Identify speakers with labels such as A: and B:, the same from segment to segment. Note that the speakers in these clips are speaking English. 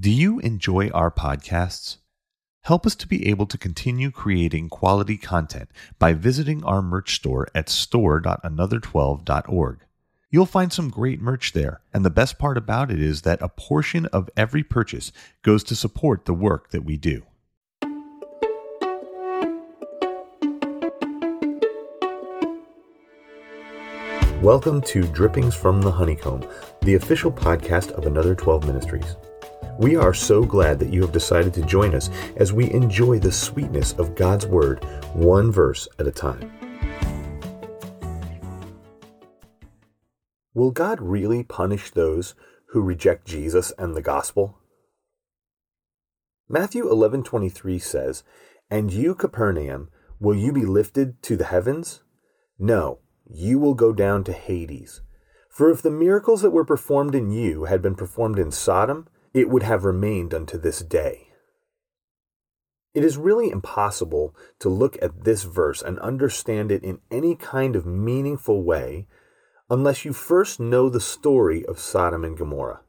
A: Do you enjoy our podcasts? Help us to be able to continue creating quality content by visiting our merch store at store.another12.org. You'll find some great merch there, and the best part about it is that a portion of every purchase goes to support the work that we do. Welcome to Drippings from the Honeycomb, the official podcast of Another 12 Ministries. We are so glad that you have decided to join us as we enjoy the sweetness of God's Word, one verse at a time. Will God really punish those who reject Jesus and the gospel? Matthew 11:23 says, "And you Capernaum, will you be lifted to the heavens? No, you will go down to Hades. For if the miracles that were performed in you had been performed in Sodom, it would have remained unto this day. It is really impossible to look at this verse and understand it in any kind of meaningful way unless you first know the story of Sodom and Gomorrah.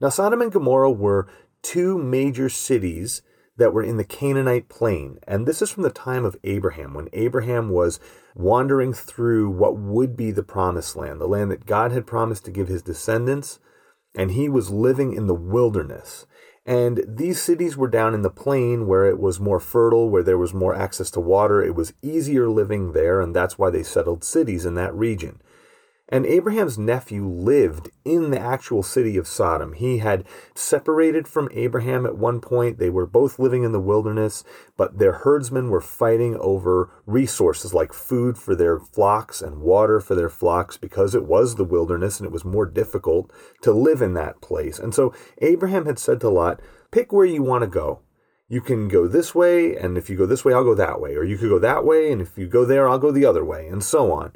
A: Now, Sodom and Gomorrah were two major cities that were in the Canaanite plain, and this is from the time of Abraham, when Abraham was wandering through what would be the promised land, the land that God had promised to give his descendants and he was living in the wilderness. And these cities were down in the plain where it was more fertile, where there was more access to water. It was easier living there, and that's why they settled cities in that region. And Abraham's nephew lived in the actual city of Sodom. He had separated from Abraham at one point. They were both living in the wilderness, but their herdsmen were fighting over resources like food for their flocks and water for their flocks because it was the wilderness and it was more difficult to live in that place. And so Abraham had said to Lot, Pick where you want to go you can go this way, and if you go this way, I'll go that way. Or you could go that way, and if you go there, I'll go the other way, and so on.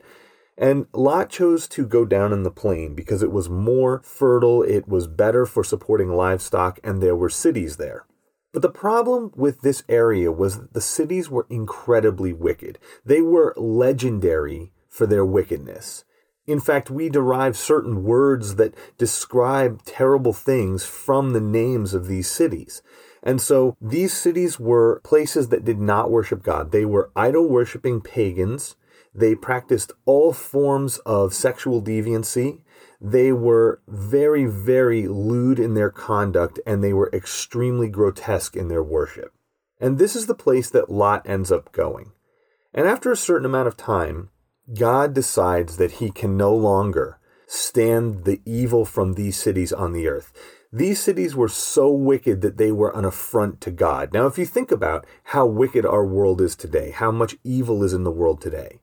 A: And Lot chose to go down in the plain because it was more fertile, it was better for supporting livestock, and there were cities there. But the problem with this area was that the cities were incredibly wicked. They were legendary for their wickedness. In fact, we derive certain words that describe terrible things from the names of these cities. And so these cities were places that did not worship God. They were idol worshiping pagans they practiced all forms of sexual deviancy. They were very, very lewd in their conduct and they were extremely grotesque in their worship. And this is the place that Lot ends up going. And after a certain amount of time, God decides that he can no longer stand the evil from these cities on the earth. These cities were so wicked that they were an affront to God. Now, if you think about how wicked our world is today, how much evil is in the world today,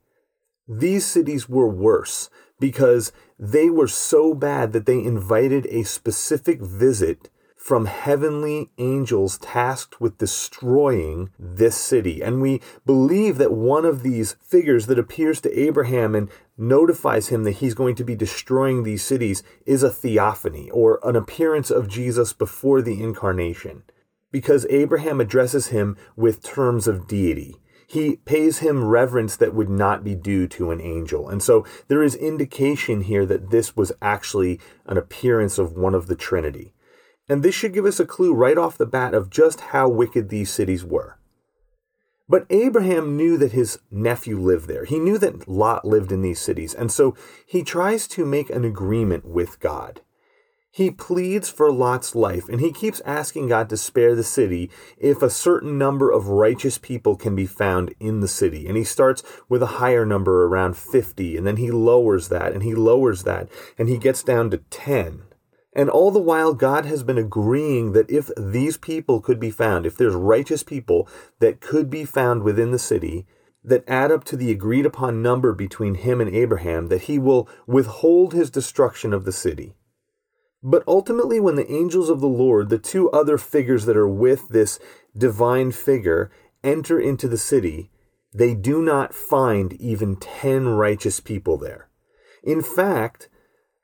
A: these cities were worse because they were so bad that they invited a specific visit from heavenly angels tasked with destroying this city. And we believe that one of these figures that appears to Abraham and notifies him that he's going to be destroying these cities is a theophany or an appearance of Jesus before the incarnation. Because Abraham addresses him with terms of deity he pays him reverence that would not be due to an angel. And so there is indication here that this was actually an appearance of one of the Trinity. And this should give us a clue right off the bat of just how wicked these cities were. But Abraham knew that his nephew lived there. He knew that Lot lived in these cities. And so he tries to make an agreement with God. He pleads for Lot's life and he keeps asking God to spare the city if a certain number of righteous people can be found in the city. And he starts with a higher number around 50 and then he lowers that and he lowers that and he gets down to 10. And all the while, God has been agreeing that if these people could be found, if there's righteous people that could be found within the city, that add up to the agreed upon number between him and Abraham, that he will withhold his destruction of the city. But ultimately, when the angels of the Lord, the two other figures that are with this divine figure, enter into the city, they do not find even 10 righteous people there. In fact,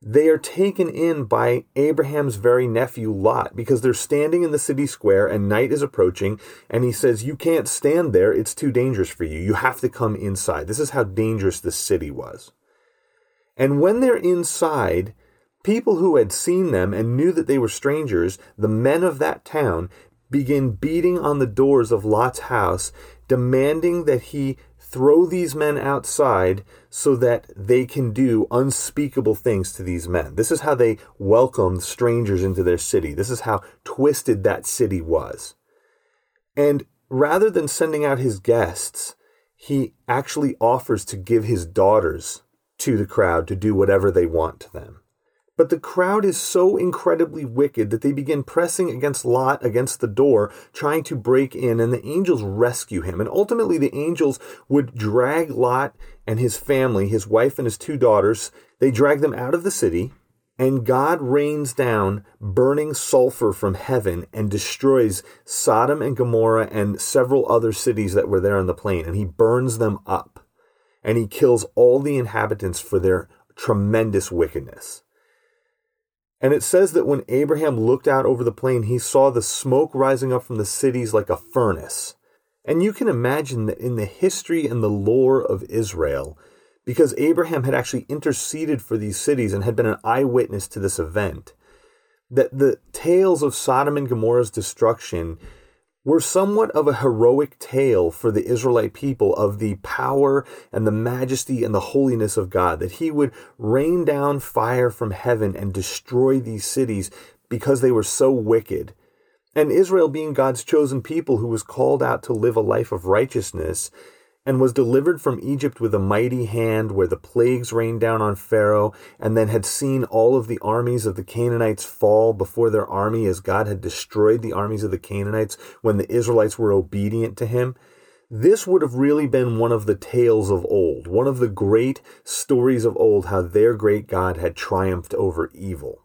A: they are taken in by Abraham's very nephew Lot because they're standing in the city square and night is approaching and he says, You can't stand there. It's too dangerous for you. You have to come inside. This is how dangerous the city was. And when they're inside, People who had seen them and knew that they were strangers, the men of that town, begin beating on the doors of Lot's house, demanding that he throw these men outside so that they can do unspeakable things to these men. This is how they welcomed strangers into their city. This is how twisted that city was. And rather than sending out his guests, he actually offers to give his daughters to the crowd to do whatever they want to them. But the crowd is so incredibly wicked that they begin pressing against Lot against the door, trying to break in, and the angels rescue him. And ultimately, the angels would drag Lot and his family, his wife and his two daughters, they drag them out of the city, and God rains down burning sulfur from heaven and destroys Sodom and Gomorrah and several other cities that were there on the plain, and he burns them up. And he kills all the inhabitants for their tremendous wickedness. And it says that when Abraham looked out over the plain, he saw the smoke rising up from the cities like a furnace. And you can imagine that in the history and the lore of Israel, because Abraham had actually interceded for these cities and had been an eyewitness to this event, that the tales of Sodom and Gomorrah's destruction were somewhat of a heroic tale for the Israelite people of the power and the majesty and the holiness of God, that he would rain down fire from heaven and destroy these cities because they were so wicked. And Israel, being God's chosen people who was called out to live a life of righteousness, and was delivered from Egypt with a mighty hand, where the plagues rained down on Pharaoh, and then had seen all of the armies of the Canaanites fall before their army as God had destroyed the armies of the Canaanites when the Israelites were obedient to him. This would have really been one of the tales of old, one of the great stories of old, how their great God had triumphed over evil.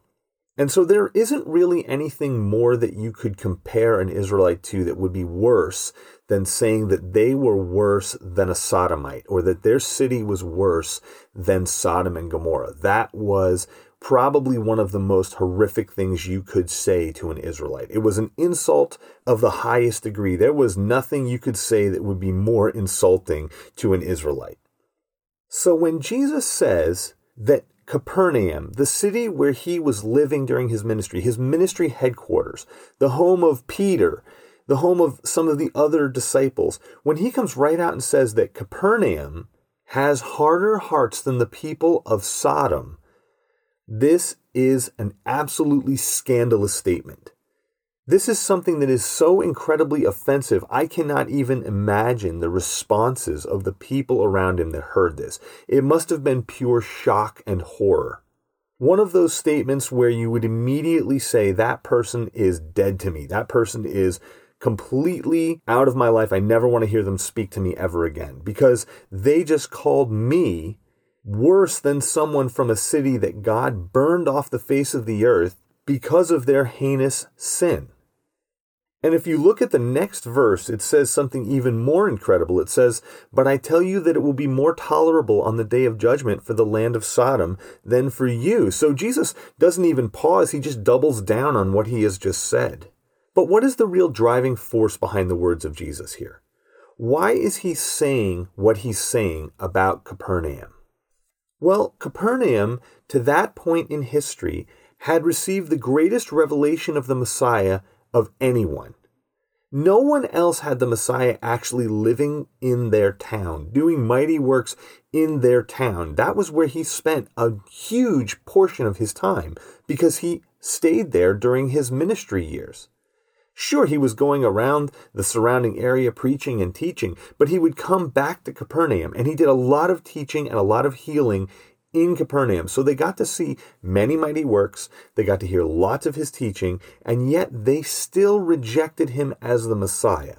A: And so there isn't really anything more that you could compare an Israelite to that would be worse than saying that they were worse than a Sodomite or that their city was worse than Sodom and Gomorrah. That was probably one of the most horrific things you could say to an Israelite. It was an insult of the highest degree. There was nothing you could say that would be more insulting to an Israelite. So when Jesus says that Capernaum, the city where he was living during his ministry, his ministry headquarters, the home of Peter, the home of some of the other disciples, when he comes right out and says that Capernaum has harder hearts than the people of Sodom, this is an absolutely scandalous statement. This is something that is so incredibly offensive, I cannot even imagine the responses of the people around him that heard this. It must have been pure shock and horror. One of those statements where you would immediately say, That person is dead to me. That person is completely out of my life. I never want to hear them speak to me ever again because they just called me worse than someone from a city that God burned off the face of the earth because of their heinous sin. And if you look at the next verse, it says something even more incredible. It says, But I tell you that it will be more tolerable on the day of judgment for the land of Sodom than for you. So Jesus doesn't even pause, he just doubles down on what he has just said. But what is the real driving force behind the words of Jesus here? Why is he saying what he's saying about Capernaum? Well, Capernaum, to that point in history, had received the greatest revelation of the Messiah of anyone. No one else had the Messiah actually living in their town, doing mighty works in their town. That was where he spent a huge portion of his time because he stayed there during his ministry years. Sure, he was going around the surrounding area preaching and teaching, but he would come back to Capernaum and he did a lot of teaching and a lot of healing in Capernaum. So they got to see many mighty works, they got to hear lots of his teaching, and yet they still rejected him as the Messiah.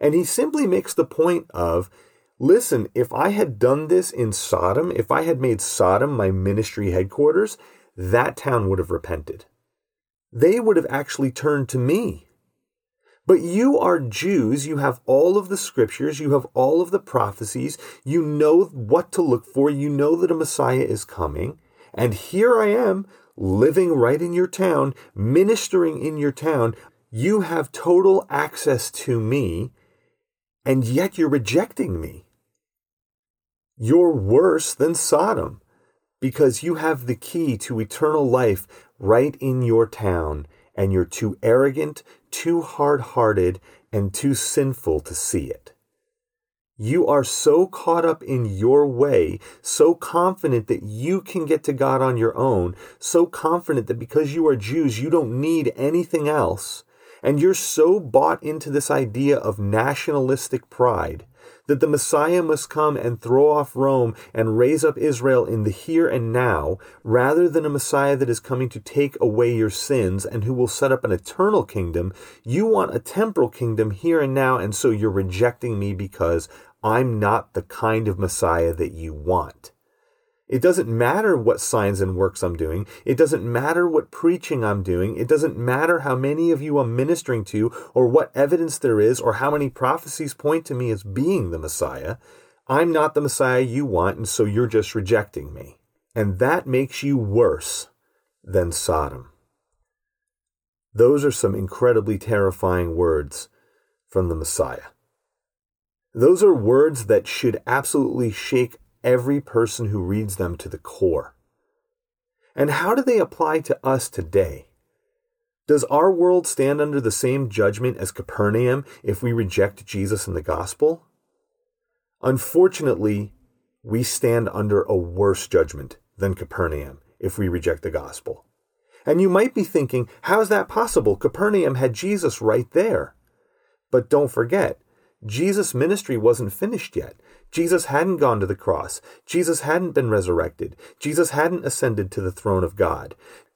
A: And he simply makes the point of listen, if I had done this in Sodom, if I had made Sodom my ministry headquarters, that town would have repented. They would have actually turned to me but you are Jews. You have all of the scriptures. You have all of the prophecies. You know what to look for. You know that a Messiah is coming. And here I am living right in your town, ministering in your town. You have total access to me, and yet you're rejecting me. You're worse than Sodom. because you have the key to eternal life right in your town, and you're too arrogant, too hard hearted, and too sinful to see it. You are so caught up in your way, so confident that you can get to God on your own, so confident that because you are Jews, you don't need anything else. And you're so bought into this idea of nationalistic pride that the Messiah must come and throw off Rome and raise up Israel in the here and now, rather than a Messiah that is coming to take away your sins and who will set up an eternal kingdom. You want a temporal kingdom here and now, and so you're rejecting me because I'm not the kind of Messiah that you want. It doesn't matter what signs and works I'm doing. It doesn't matter what preaching I'm doing. It doesn't matter how many of you I'm ministering to or what evidence there is or how many prophecies point to me as being the Messiah. I'm not the Messiah you want, and so you're just rejecting me. And that makes you worse than Sodom. Those are some incredibly terrifying words from the Messiah. Those are words that should absolutely shake every person who reads them to the core. And how do they apply to us today? Does our world stand under the same judgment as Capernaum if we reject Jesus and the gospel? Unfortunately, we stand under a worse judgment than Capernaum if we reject the gospel. And you might be thinking, how is that possible? Capernaum had Jesus right there. But don't forget, Jesus' ministry wasn't finished yet. Jesus hadn't gone to the cross. Jesus hadn't been resurrected. Jesus hadn't ascended to the throne of God.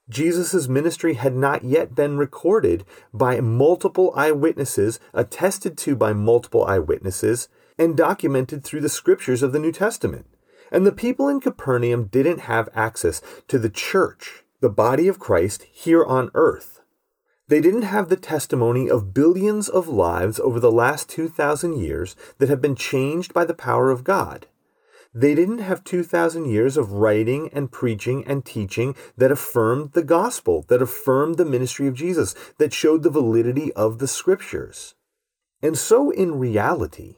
A: Jesus' ministry had not yet been recorded by multiple eyewitnesses, attested to by multiple eyewitnesses, and documented through the scriptures of the New Testament. And the people in Capernaum didn't have access to the church, the body of Christ, here on earth. They didn't have the testimony of billions of lives over the last 2,000 years that have been changed by the power of God. They didn't have 2,000 years of writing and preaching and teaching that affirmed the gospel, that affirmed the ministry of Jesus, that showed the validity of the scriptures. And so, in reality,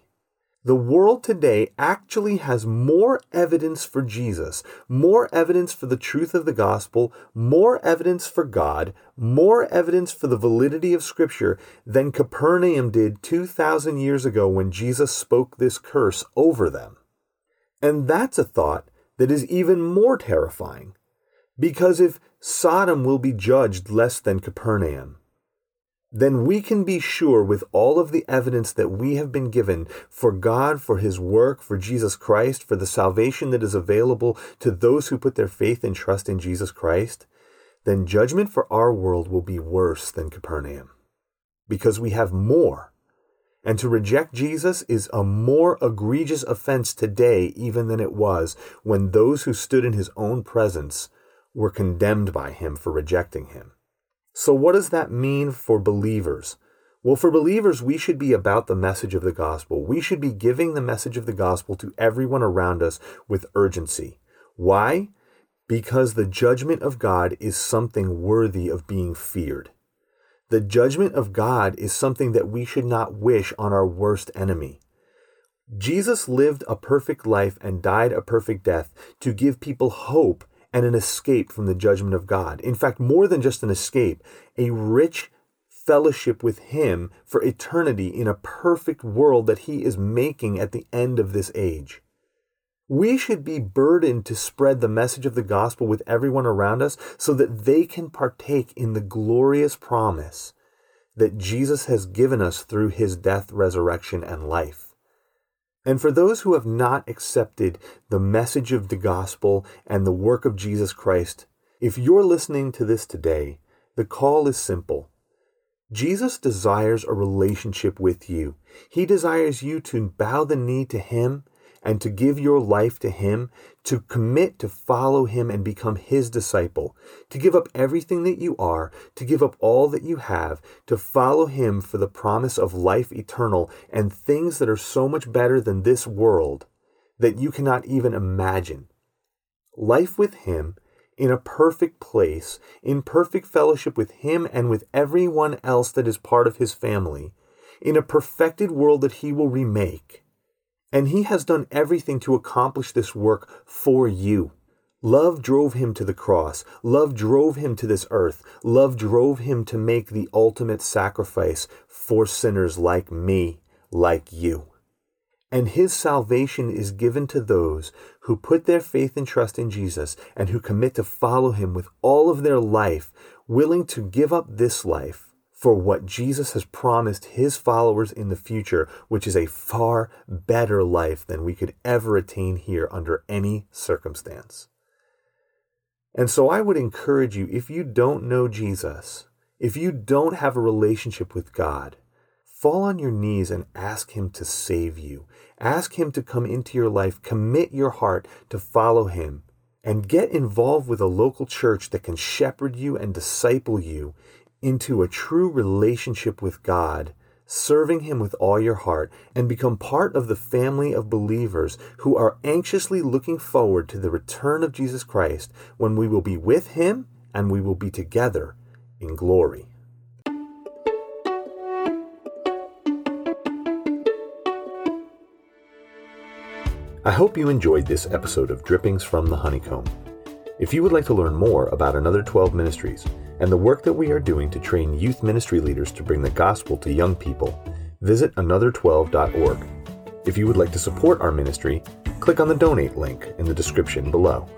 A: the world today actually has more evidence for Jesus, more evidence for the truth of the gospel, more evidence for God, more evidence for the validity of Scripture than Capernaum did 2,000 years ago when Jesus spoke this curse over them. And that's a thought that is even more terrifying, because if Sodom will be judged less than Capernaum, then we can be sure with all of the evidence that we have been given for God, for His work, for Jesus Christ, for the salvation that is available to those who put their faith and trust in Jesus Christ, then judgment for our world will be worse than Capernaum because we have more. And to reject Jesus is a more egregious offense today even than it was when those who stood in His own presence were condemned by Him for rejecting Him. So, what does that mean for believers? Well, for believers, we should be about the message of the gospel. We should be giving the message of the gospel to everyone around us with urgency. Why? Because the judgment of God is something worthy of being feared. The judgment of God is something that we should not wish on our worst enemy. Jesus lived a perfect life and died a perfect death to give people hope and an escape from the judgment of God. In fact, more than just an escape, a rich fellowship with Him for eternity in a perfect world that He is making at the end of this age. We should be burdened to spread the message of the gospel with everyone around us so that they can partake in the glorious promise that Jesus has given us through His death, resurrection, and life. And for those who have not accepted the message of the gospel and the work of Jesus Christ, if you're listening to this today, the call is simple. Jesus desires a relationship with you. He desires you to bow the knee to Him and to give your life to Him, to commit to follow Him and become His disciple, to give up everything that you are, to give up all that you have, to follow Him for the promise of life eternal and things that are so much better than this world that you cannot even imagine. Life with Him in a perfect place, in perfect fellowship with Him and with everyone else that is part of His family, in a perfected world that He will remake and He has done everything to accomplish this work for you. Love drove him to the cross. Love drove him to this earth. Love drove him to make the ultimate sacrifice for sinners like me, like you. And his salvation is given to those who put their faith and trust in Jesus and who commit to follow him with all of their life, willing to give up this life for what Jesus has promised his followers in the future, which is a far better life than we could ever attain here under any circumstance. And so I would encourage you if you don't know Jesus, if you don't have a relationship with God, fall on your knees and ask Him to save you. Ask Him to come into your life, commit your heart to follow Him, and get involved with a local church that can shepherd you and disciple you into a true relationship with God, serving Him with all your heart, and become part of the family of believers who are anxiously looking forward to the return of Jesus Christ when we will be with Him and we will be together in glory. I hope you enjoyed this episode of Drippings from the Honeycomb. If you would like to learn more about Another 12 Ministries and the work that we are doing to train youth ministry leaders to bring the gospel to young people, visit another12.org. If you would like to support our ministry, click on the donate link in the description below.